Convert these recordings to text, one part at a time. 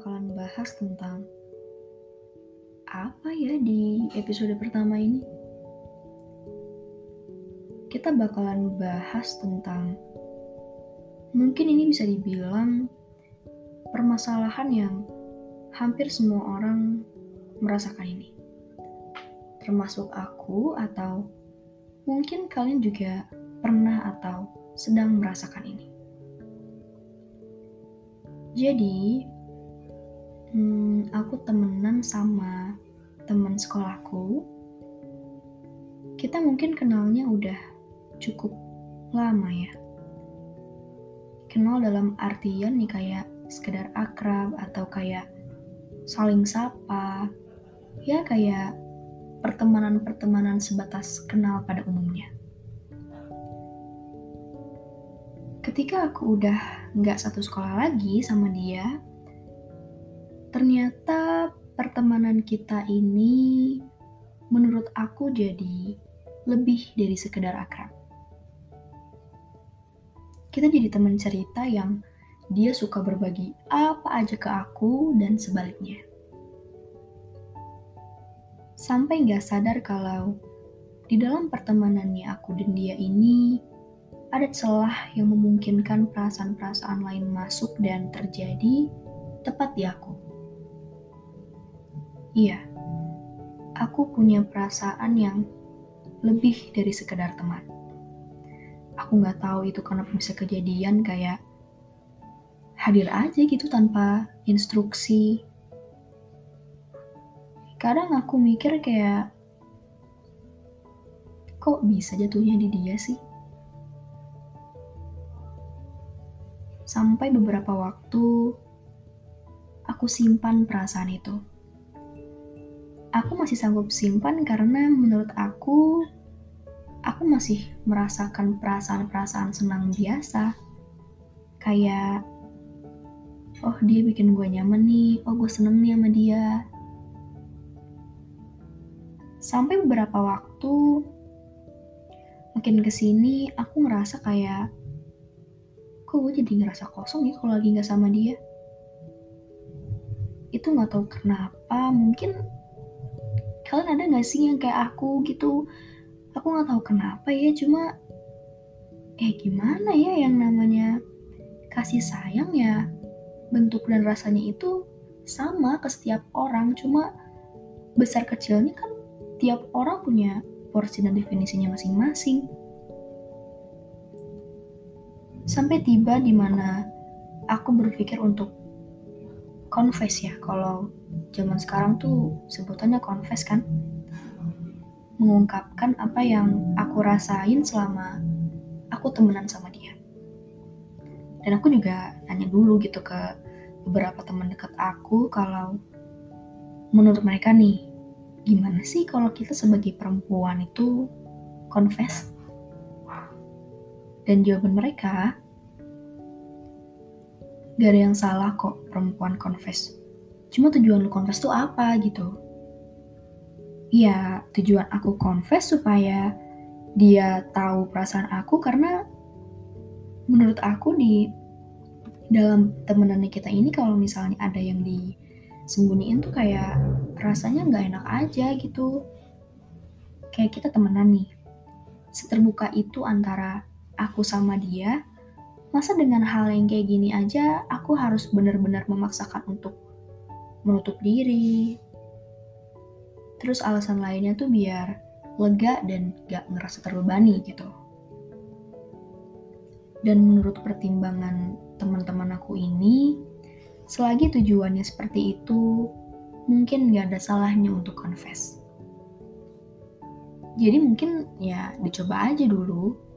bakalan bahas tentang apa ya di episode pertama ini. Kita bakalan bahas tentang mungkin ini bisa dibilang permasalahan yang hampir semua orang merasakan ini. Termasuk aku atau mungkin kalian juga pernah atau sedang merasakan ini. Jadi, hmm, aku temenan sama teman sekolahku. Kita mungkin kenalnya udah cukup lama ya. Kenal dalam artian nih kayak sekedar akrab atau kayak saling sapa. Ya kayak pertemanan-pertemanan sebatas kenal pada umumnya. Ketika aku udah nggak satu sekolah lagi sama dia, ternyata pertemanan kita ini menurut aku jadi lebih dari sekedar akrab. Kita jadi teman cerita yang dia suka berbagi apa aja ke aku dan sebaliknya. Sampai nggak sadar kalau di dalam pertemanannya aku dan dia ini ada celah yang memungkinkan perasaan-perasaan lain masuk dan terjadi tepat di aku. Iya, aku punya perasaan yang lebih dari sekedar teman. Aku nggak tahu itu kenapa bisa kejadian kayak hadir aja gitu tanpa instruksi. Kadang aku mikir kayak, kok bisa jatuhnya di dia sih? Sampai beberapa waktu, aku simpan perasaan itu. Aku masih sanggup simpan karena menurut aku, aku masih merasakan perasaan-perasaan senang biasa. Kayak, oh dia bikin gue nyaman nih, oh gue seneng nih sama dia. Sampai beberapa waktu, makin ke sini aku ngerasa kayak kok gue jadi ngerasa kosong ya kalau lagi nggak sama dia itu nggak tahu kenapa mungkin kalian ada nggak sih yang kayak aku gitu? Aku nggak tahu kenapa ya cuma eh gimana ya yang namanya kasih sayang ya bentuk dan rasanya itu sama ke setiap orang. Cuma besar kecilnya kan tiap orang punya porsi dan definisinya masing-masing. Sampai tiba di mana aku berpikir untuk confess ya. Kalau zaman sekarang tuh sebutannya confess kan? Mengungkapkan apa yang aku rasain selama aku temenan sama dia. Dan aku juga nanya dulu gitu ke beberapa teman dekat aku kalau menurut mereka nih gimana sih kalau kita sebagai perempuan itu confess dan jawaban mereka, gak ada yang salah kok perempuan confess. Cuma tujuan lu confess tuh apa gitu. Ya, tujuan aku confess supaya dia tahu perasaan aku karena menurut aku di dalam temenannya kita ini kalau misalnya ada yang disembunyiin tuh kayak rasanya nggak enak aja gitu. Kayak kita temenan nih. Seterbuka itu antara aku sama dia, masa dengan hal yang kayak gini aja aku harus benar-benar memaksakan untuk menutup diri. Terus alasan lainnya tuh biar lega dan gak ngerasa terbebani gitu. Dan menurut pertimbangan teman-teman aku ini, selagi tujuannya seperti itu, mungkin gak ada salahnya untuk confess. Jadi mungkin ya dicoba aja dulu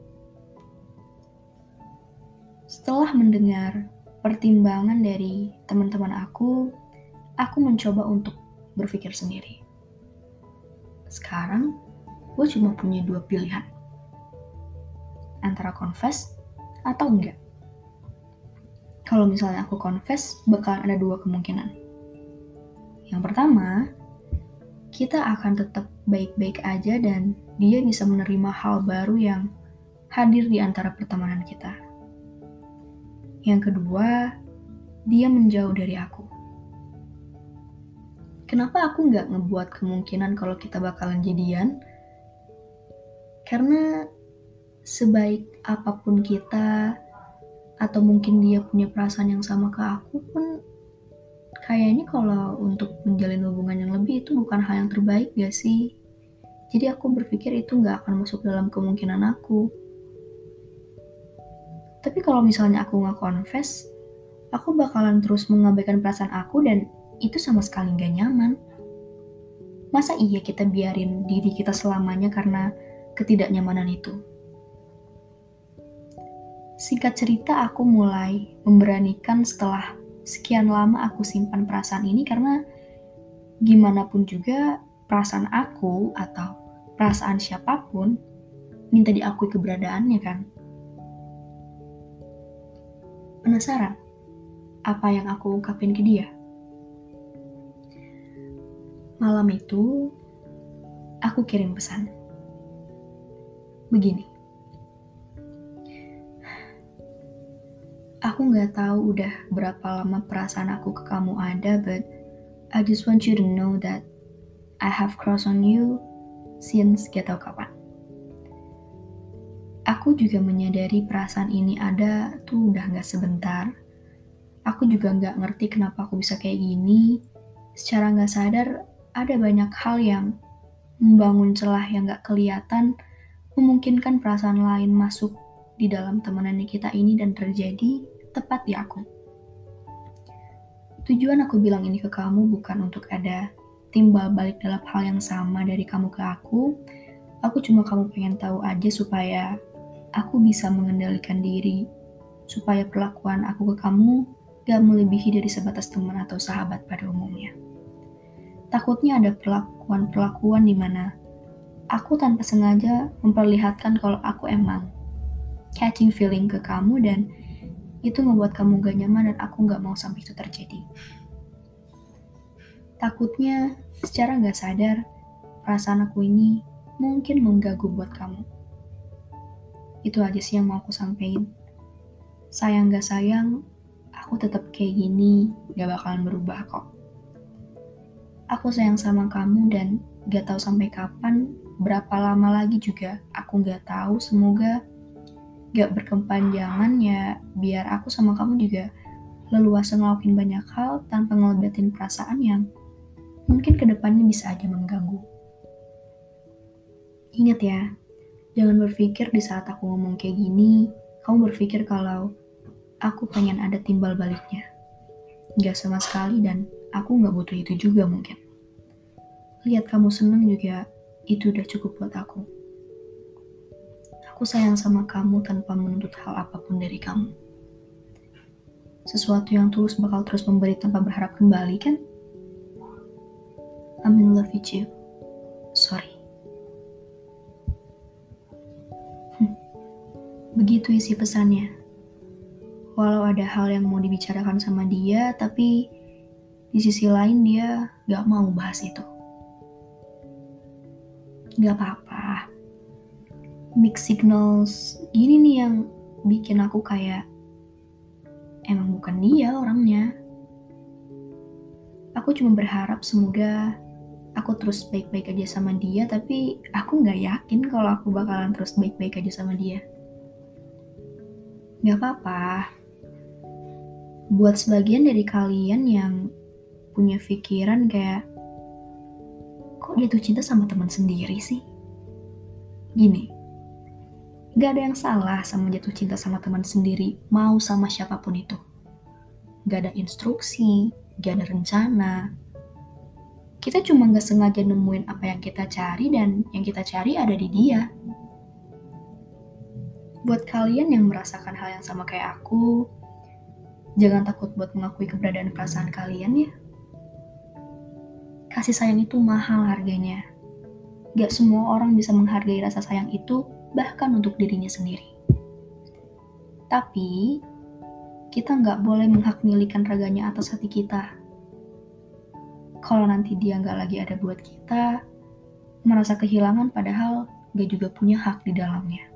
setelah mendengar pertimbangan dari teman-teman aku, aku mencoba untuk berpikir sendiri. Sekarang, gue cuma punya dua pilihan. Antara confess atau enggak. Kalau misalnya aku confess, bakal ada dua kemungkinan. Yang pertama, kita akan tetap baik-baik aja dan dia bisa menerima hal baru yang hadir di antara pertemanan kita. Yang kedua, dia menjauh dari aku. Kenapa aku nggak ngebuat kemungkinan kalau kita bakalan jadian? Karena sebaik apa pun kita, atau mungkin dia punya perasaan yang sama ke aku pun, kayaknya kalau untuk menjalin hubungan yang lebih itu bukan hal yang terbaik gak sih? Jadi aku berpikir itu nggak akan masuk dalam kemungkinan aku. Tapi kalau misalnya aku nggak confess, aku bakalan terus mengabaikan perasaan aku dan itu sama sekali nggak nyaman. Masa iya kita biarin diri kita selamanya karena ketidaknyamanan itu? Singkat cerita, aku mulai memberanikan setelah sekian lama aku simpan perasaan ini karena gimana pun juga perasaan aku atau perasaan siapa pun minta diakui keberadaannya kan. Penasaran apa yang aku ungkapin ke dia? Malam itu, aku kirim pesan. Begini. Aku nggak tahu udah berapa lama perasaan aku ke kamu ada, but I just want you to know that I have crossed on you since tau kapan. Aku juga menyadari perasaan ini ada tuh udah gak sebentar. Aku juga gak ngerti kenapa aku bisa kayak gini. Secara gak sadar, ada banyak hal yang membangun celah yang gak kelihatan, memungkinkan perasaan lain masuk di dalam temenan kita ini dan terjadi tepat di aku. Tujuan aku bilang ini ke kamu bukan untuk ada timbal balik dalam hal yang sama dari kamu ke aku. Aku cuma kamu pengen tahu aja supaya aku bisa mengendalikan diri supaya perlakuan aku ke kamu gak melebihi dari sebatas teman atau sahabat pada umumnya. Takutnya ada perlakuan-perlakuan di mana aku tanpa sengaja memperlihatkan kalau aku emang catching feeling ke kamu dan itu membuat kamu gak nyaman dan aku gak mau sampai itu terjadi. Takutnya secara gak sadar perasaan aku ini mungkin mengganggu buat kamu. Itu aja sih yang mau aku sampein. Sayang gak sayang, aku tetap kayak gini, gak bakalan berubah kok. Aku sayang sama kamu dan gak tahu sampai kapan, berapa lama lagi juga aku gak tahu. Semoga gak berkepanjangan ya, biar aku sama kamu juga leluasa ngelakuin banyak hal tanpa ngelebatin perasaan yang mungkin ke depannya bisa aja mengganggu. Ingat ya, Jangan berpikir di saat aku ngomong kayak gini, kamu berpikir kalau aku pengen ada timbal baliknya. Gak sama sekali dan aku gak butuh itu juga mungkin. Lihat kamu seneng juga, itu udah cukup buat aku. Aku sayang sama kamu tanpa menuntut hal apa pun dari kamu. Sesuatu yang tulus bakal terus memberi tanpa berharap kembali kan? I'm in love with you. Begitu isi pesannya. Walau ada hal yang mau dibicarakan sama dia, tapi di sisi lain dia gak mau bahas itu. Gak apa-apa. Mix signals gini nih yang bikin aku kayak emang bukan dia orangnya. Aku cuma berharap semoga aku terus baik-baik aja sama dia, tapi aku nggak yakin kalau aku bakalan terus baik-baik aja sama dia. Gak apa-apa. Buat sebagian dari kalian yang punya pikiran kayak, kok jatuh cinta sama teman sendiri sih? Gini, gak ada yang salah sama jatuh cinta sama teman sendiri, mau sama siapa pun itu. Gak ada instruksi, gak ada rencana. Kita cuma gak sengaja nemuin apa yang kita cari dan yang kita cari ada di dia. Buat kalian yang merasakan hal yang sama kayak aku, jangan takut buat mengakui keberadaan perasaan kalian ya. Kasih sayang itu mahal harganya. Gak semua orang bisa menghargai rasa sayang itu, bahkan untuk dirinya sendiri. Tapi, kita nggak boleh menghak milikan raganya atas hati kita. Kalau nanti dia nggak lagi ada buat kita, merasa kehilangan padahal gak juga punya hak di dalamnya.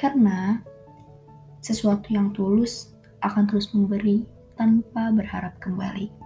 Karena sesuatu yang tulus akan terus memberi tanpa berharap kembali.